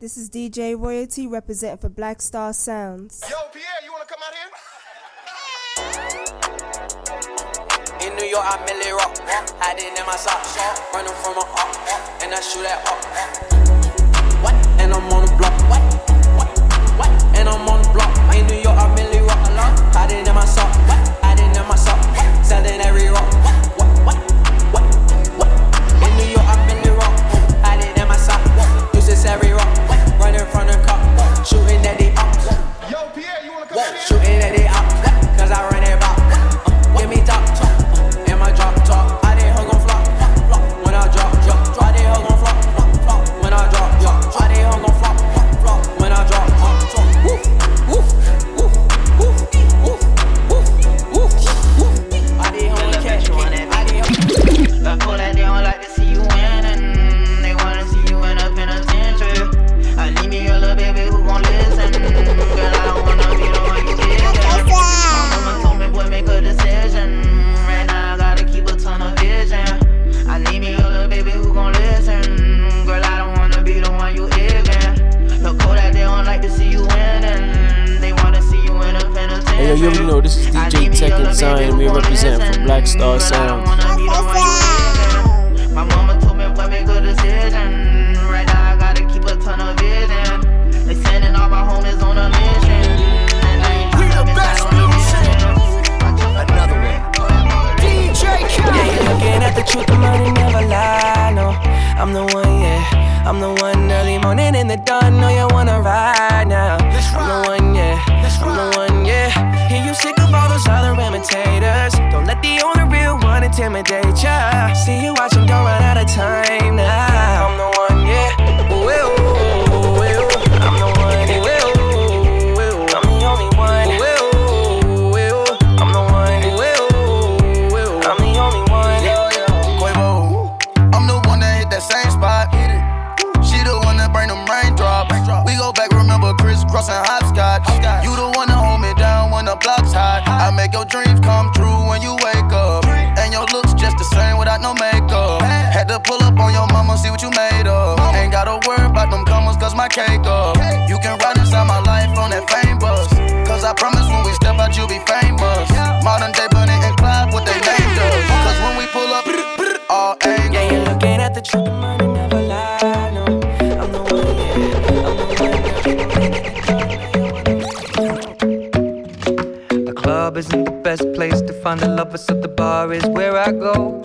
This is DJ Royalty representing for Black Star Sounds. Yo, Pierre, you wanna come out here? In New York, I merely rock, hiding in my socks, running from a up, and I shoot at up. What? And I'm on the block. What? What? What? And I'm on the block. In New York, I merely rock, hiding in my sock, hiding in my sock, selling every rock. I'm the one, yeah. I'm the one early morning in the dawn. See what you made of. Ain't gotta worry about them commas, cause my cake up. You can ride inside my life on that fame bus. Cause I promise when we step out, you'll be famous. Modern day Bonnie and Clyde, what they named us. Cause when we pull up, all angles. Yeah, you're looking at the truth, never lie. No, I'm the one. I'm The club isn't the best place to find the lovers, so the bar is where I go.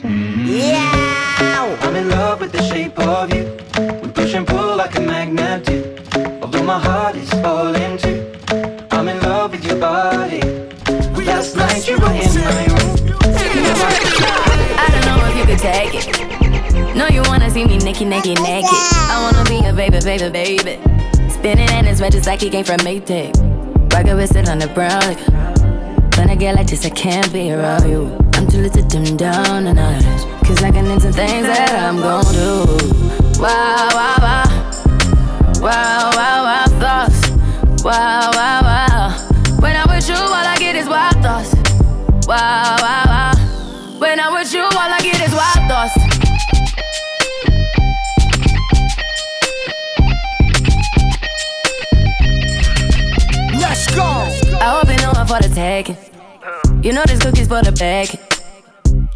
my. Yeah. I'm in love with the shape of you. We push and pull like a magnet do. Although my heart is falling too. I'm in love with your body. Last night you were in my room. I don't know if you could take it. No, you wanna see me naked, naked, naked. I wanna be a baby, baby, baby. Spinning in his red just like he came from Maytag. Rocket with it on the brown. Like, when I get like this, I can't be around you. I'm too little dim down the night. Cause I can into things that I'm gon' do. Wow, wow, wow. Wow, wow, wow, thoughts. Wow, wow, wow. When I'm with you, all I get is wild thoughts. Wow, wow, wow. When I'm with you, all I get is wild thoughts. Let's go. I hope you know I'm for the taking. You know this cookie's for the bag.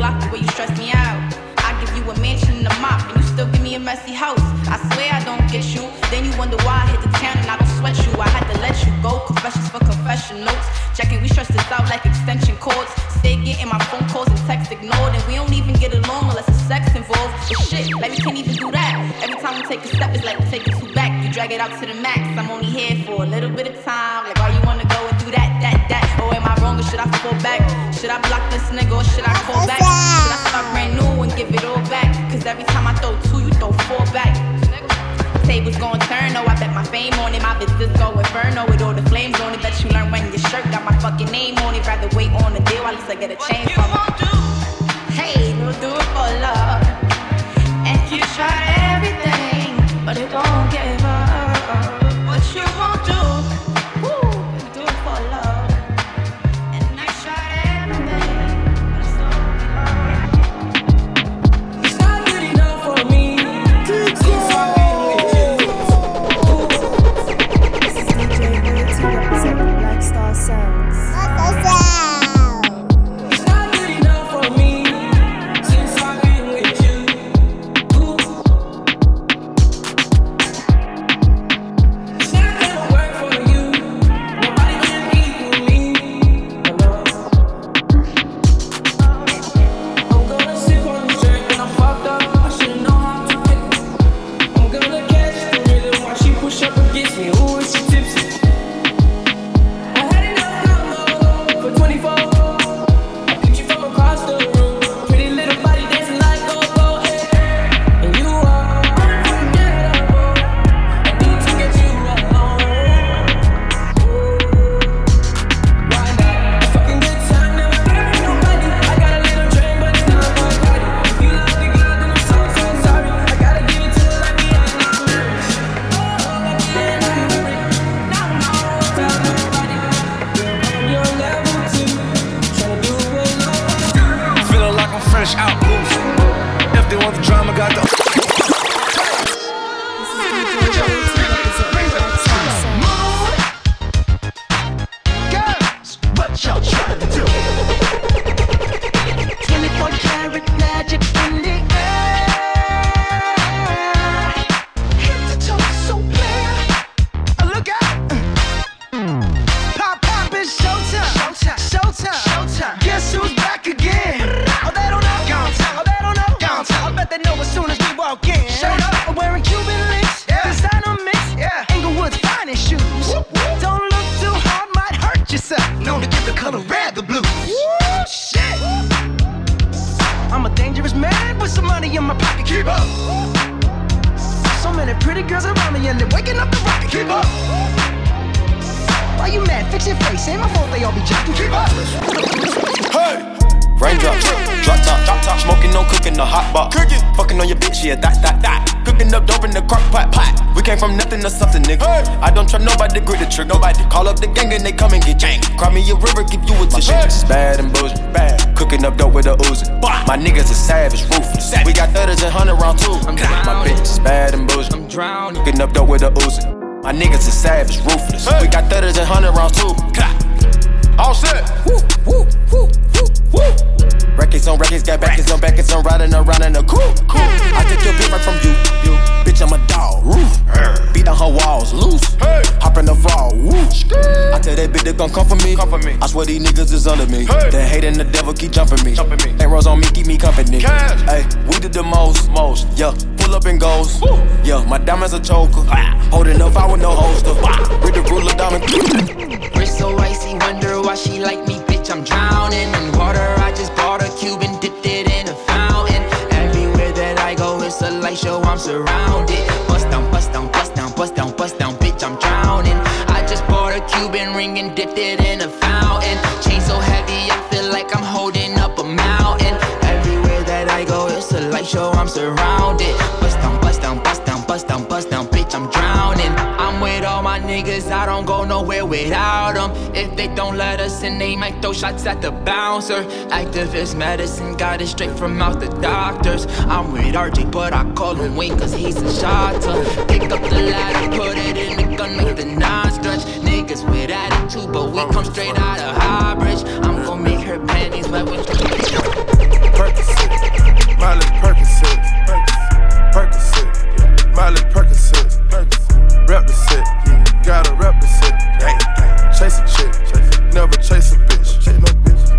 block the way you stress me out. I give you a mansion and a mop, and you still give me a messy house. I swear I don't get you. Then you wonder why I hit the town and I don't sweat you. I had to let you go. Confessions for confession notes. Jackie, we stress this out like extension cords. Stay getting my phone calls and texts ignored, and we don't even get along unless the sex involved. But shit, like we can't even do that. Every time we take a step, it's like taking take it two back. You drag it out to the max. I'm only here for a little bit of time. Like, why you wanna go and do that, that, that? Or am I wrong or should I fall back? Should I block this nigga or should I? Inferno with all the flames on it. Bet you learn when your shirt got my fucking name on it. Rather wait on the deal, at least I get a from drama, got the. Came from nothing to something, nigga. I don't trust nobody, grip the trick, nobody. Call up the gang and they come and get gang. Cry me a river, give you a tissue. It's bad and bullshit, bad. Cooking up dope with a Uzi. My niggas are savage, ruthless. We got thudders and hundred round two. My bitch is bad and bullshit. I'm drowning. Cooking up dope with a Uzi. My niggas are savage, ruthless. We got thudders and hundred rounds too. All set. Woo, woo, woo, woo, woo. Records on records, got backers on backers, I'm riding around in a coupe. Cool. I take your bitch right from you. you. Bitch, I'm a dog. Roof. Beat on her walls, loose. Hey. Hop in the fall. Woo. I tell that bitch they gon' come for me. Come for me. I swear these niggas is under me. Hey. The hate and the devil keep jumping me. Jumping me. Arrows on me, keep me company. Hey, we did the most, most. Yeah, pull up and goes. Woo. Yeah, my diamonds a choker. Holding up, I with no holster. Read the ruler diamond. Wrist so icy, wonder why she like me, bitch. I'm drowning in water. I just bought a cube and dipped it in a fountain. Everywhere that I go, it's a light show. I'm surrounded. Bust down, bust down, bust down, bust down, bust down, bitch. I'm drowning. I just bought a Cuban ring and dipped it in a fountain. Chain so heavy, I feel like I'm holding up a mountain. Everywhere that I go, it's a light show. I'm surrounded. Bust down, bust down, bust down, bust down, bust down, bitch. I'm drowning. Niggas, I don't go nowhere without them. If they don't let us in, they might throw shots at the bouncer. Actavis medicine, got it straight from out the doctors. I'm with RJ, but I call him Wayne, cause he's a shotter. Pick up the ladder, put it in the gun, make the nine stretch. Niggas with attitude, but we come straight out of Highbridge. I'm gonna make her panties wet when Percocet, Molly Percocet, Percocet, gotta represent. Gang. Chase a chick, never chase a bitch.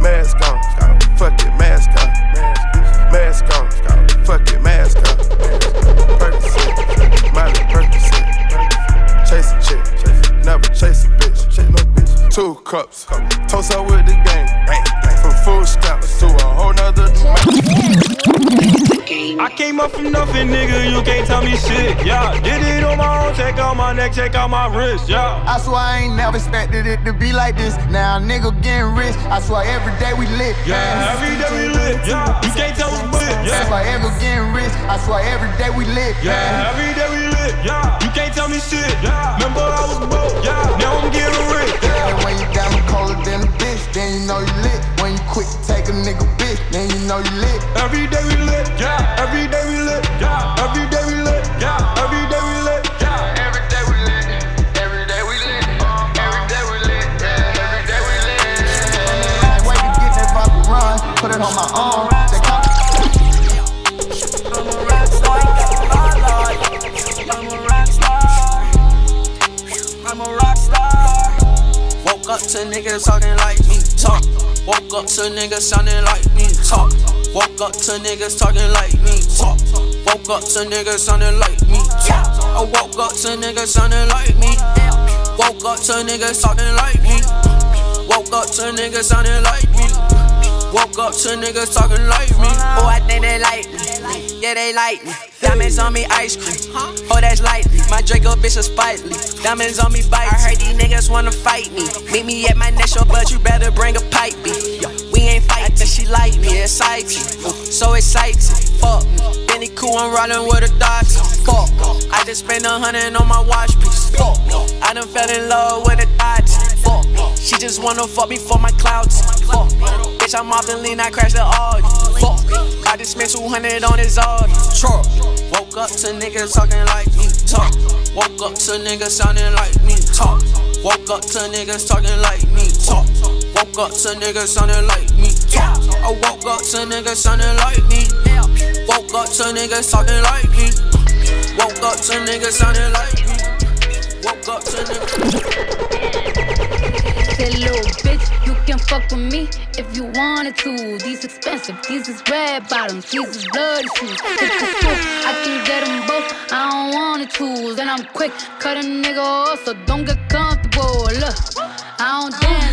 Mask on, fuck it, mask on. Mask on, fuck it, mask on. Percocet, Molly Percocet. Chase a chick, never chase a bitch. Two cups, toast out with the gang. gang. From food stamps to a whole nother. I came up from nothing, nigga. You can't tell me shit. Yeah, did it on my own. Check out my neck, check out my wrist. Yeah. I swear I ain't never expected it to be like this. Now nigga getting rich. I swear every day we lit. Yeah, every day we lit. Yeah, you can't tell us what. Yeah. I swear every getting rich. I swear every day we lit. Yeah, every day we lit. Yeah, you can't tell me shit. Yeah, remember I was broke. Yeah, now I'm getting rich. Yeah, and when you down colder than a bitch, then you know you lit. When you quick take a nigga bitch, then you know you lit. Every day we lit. Yeah, every day we lit. Yeah, every day run, on my arm. They call I'm a rock I'm a rock. I'm a rock star. Woke up to niggas talking like me, talk. Woke up to niggas sounding like me, talk. Woke up to niggas talking like me, talk. Woke up to niggas sounding like me, talk. I woke up to niggas sounding like me. Woke up to niggas talking like me. Woke up to niggas sounding like me. Woke up to niggas talking like me. Oh, I think they like me. Yeah, they like me. Diamonds on me, ice cream. Oh, that's lightly. My Draco bitch is spitely. Diamonds on me, bite. I heard these niggas wanna fight me. Meet me at my next show, but you better bring a pipe B. We ain't fighting. She like me, exciting. Ooh, uh, so excited. Fuck me. Benny cool, I'm riding with a Dodge. Fuck. I just spent a hundred on my watch piece. Fuck. I done fell in love with a Dodge. Fuck. She just wanna fuck me for my clouds. Fuck. Bitch, I'm off the lean, I crashed the Audi. Fuck. I just spent 200 on his Audi. Truck. Woke up to niggas talking like me, talk. Woke up to niggas sounding like me, talk. Woke up to niggas talking like me, talk. Woke up to niggas sounding like me, talk. I woke up to niggas sounding like me. Woke up to niggas talking like me. Woke up to niggas sounding like me. Woke up to niggas. Say, little bitch, you can fuck with me if you wanted to. These expensive, these is red bottoms, these is bloody shoes. I can get them both. I don't want to choose, and I'm quick, cut a nigga off, so don't get comfortable. Look, I don't dance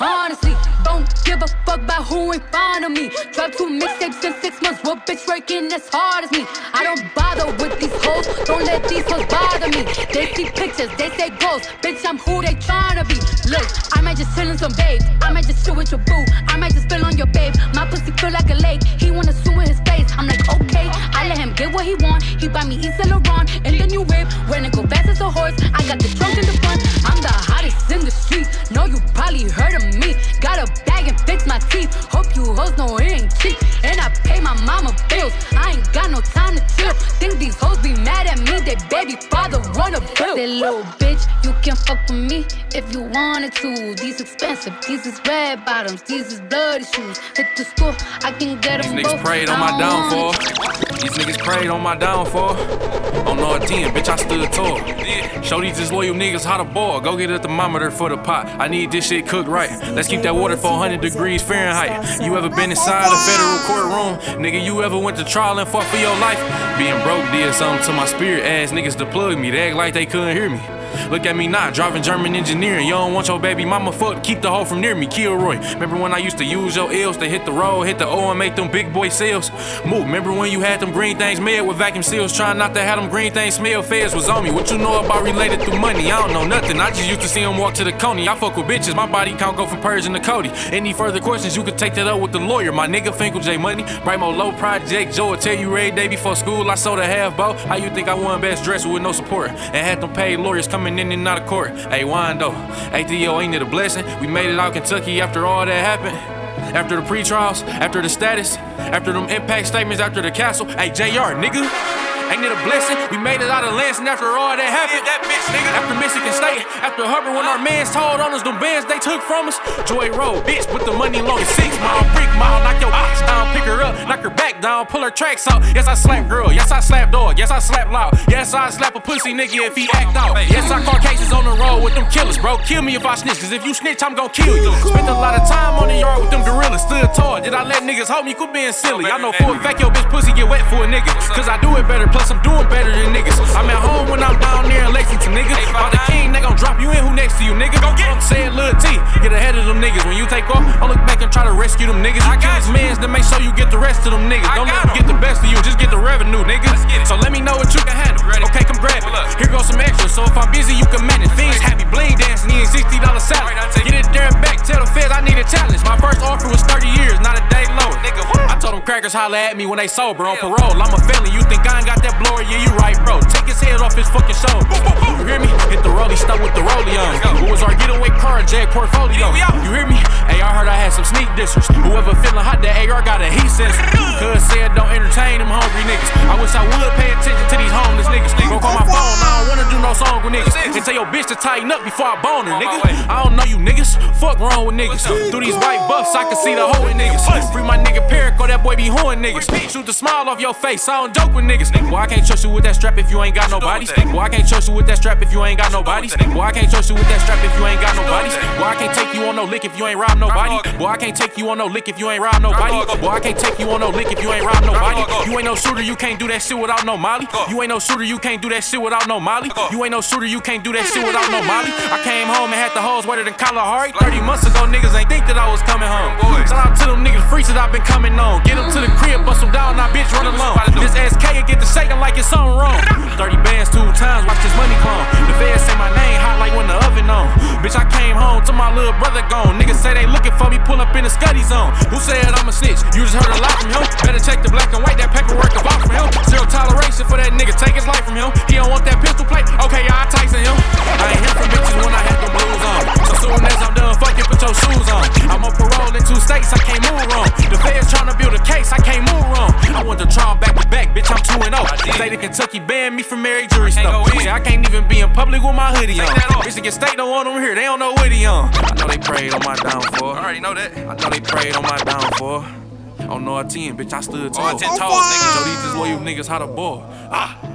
Honestly, don't give a fuck about who in front of me. Drop two mixtapes in six months, what bitch working as hard as me? I don't bother with these hoes, don't let these hoes bother me. They see pictures, they say goals, bitch, I'm who they tryna be. Look, I might just chill in some babe, I might just chill with your boo, I might just spill on your babe. My pussy feel like a lake, he wanna swim with his face. I'm like, okay, I let him get what he want. He buy me Yves Saint Laurent and the new whip, when it go fast as a horse. I got the trunk in the front, my teeth. Hope you hoes know it ain't cheap. And I pay my mama bills. I ain't got no time to chill. Think these hoes be mad at me. They baby father run a bill. Say, little bitch, you can fuck with me if you wanted to. These expensive, these is red bottoms, these is bloody shoes. Hit the school, I can get These them niggas both. prayed on my downfall. These niggas prayed on my downfall. On no 10, bitch, I stood tall. Show these disloyal niggas how to ball. Go get a thermometer for the pot. I need this shit cooked right. Let's keep that water 400 degrees Fahrenheit. You ever been inside a federal courtroom? Nigga, you ever went to trial and fought for your life? Being broke did something to my spirit. Ass niggas to plug me. They act like they couldn't hear me. Look at me now, driving German engineering. You don't want your baby mama fucked, keep the hoe from near me. Kilroy. Remember when I used to use your L's to hit the road, hit the O and make them big boy sales? Move. Remember when you had them green things made with vacuum seals, trying not to have them green things smell? Feds was on me. What you know about related through money? I don't know nothing. I just used to see them walk to the coney. I fuck with bitches. My body count go from Persian to Cody. Any further questions, you could take that up with the lawyer. My nigga Finkel J Money. Brightmo Low Project. Joe will tell you every day before school I sold a half bow. How you think I won best dress with no support? And had them paid lawyers coming in and out of court. Hey, Wando. ATO ain't it a blessing? We made it out of Kentucky after all that happened. After the pre-trials, after the status, after them impact statements, after the castle. Hey, JR, nigga. Ain't it a blessing? We made it out of Lansing after all that happened. that bitch, nigga. After State, Hubbard, when our mans told on us, them bands they took from us. Joy Road, bitch, put the money long as six mile brick, my down, pick her up, knock her back down, pull her tracks out. Yes, I slap girl. Yes, I slap dog. Yes, I slap loud. Yes, I slap a pussy nigga if he act out. Yes, I call cases on the road with them killers, bro. Kill me if I snitch, cause if you snitch, I'm gon' kill you. Spent a lot of time on the yard with them gorillas, stood tall. Did I let niggas hold me? Quit being silly. I know for a fact your bitch pussy get wet for a nigga. Cause I do it better, plus I'm doing better than niggas. I'm at home when I'm down there in Lexington, nigga. By the king, they gon' drop you in who next to you, nigga. Go get him. Say it, Lil T. Get ahead of them niggas. When you take off, I'll look back and try to rescue them niggas. You kill these mans to make sure you get the rest of them niggas. Don't let them get the best of you, just get the revenue, nigga. So let me know what you can handle. Okay, come grab it. Here goes some extra, so if I'm busy, you can manage. Things happy, bling dancing, ain't $60 salary. Get it there and back, tell the feds I need a challenge. My first offer was 30 years, not a day lower. Nigga, I told them crackers holler at me when they sober on parole. I'm a felon, you think I ain't got that blower? Yeah, you right, bro. Take his head off his fucking shoulder. You hear me? Hit the rollie, stuck with the rollie on. What was our getaway car, Jag portfolio? You hear me? Hey, I heard I had some sneak dissers. Whoever feeling hot, that AR got a heat sensor. Cuz don't entertain them hungry niggas. I wish I would pay attention to these homeless niggas. Don't call my phone, I don't wanna do no song with niggas. And tell your bitch to tighten up before I bone her, nigga. I don't know you niggas. Fuck wrong with niggas. Through these white buffs, I can see the hole in niggas. Free my nigga Perico, that boy be hoeing niggas. Shoot the smile off your face, I don't joke with niggas. Boy, I can't trust you with that strap if you ain't got no bodies. Boy, I can't trust you with that strap if you ain't got no bodies. Boy, I can't trust you with that strap if you ain't got no bodies. Boy, I can't take you on no lick if you ain't rob nobody. Boy, I can't take you on no lick if you ain't rob nobody. Boy, I can't take you on no lick if you ain't rob nobody. You ain't no shooter, you can't do that shit without no molly. You ain't no shooter, you can't do that shit without no molly. You ain't no shooter, you can't do that shit without no molly. I came home and had the hoes wetter than Kalahari. 30 months ago, niggas ain't think that I was coming home. Shout out to them niggas freaks that I've been coming on. Get them to the crib, bust them down, now bitch run alone. This SK get the shaking like it's something wrong. 30 bands two times, watch this money come. The feds say my name hot like when the oven on. Bitch, I came home to my little brother gone. Niggas say they looking for me, pull up in the Scuddy zone. Who said I'm a snitch? You just heard a lot from him. Better check the black and white, that paperwork of off from him. Zero toleration for that nigga, take his life from him. He don't want that pistol plate, okay, I Tyson him. I ain't hear from bitches when I had the blues on. So soon as I'm done, fuck it, put your shoes on. I'm on parole in two states, I can't move wrong. The feds tryna build a case, I can't move wrong. I want the trial back to back, bitch, I'm 2 and 0. State of Kentucky banned me from Mary Jury stuff. I can't even be in public with my hoodie on. Michigan State don't want them here, they don't know what he on. I know they prayed on my downfall. I already know that. I know they prayed on my downfall. Oh no, I 10, bitch, I stood tall. Oh, I 10 tall, nigga. Show these disloyal niggas how to ball. Ah!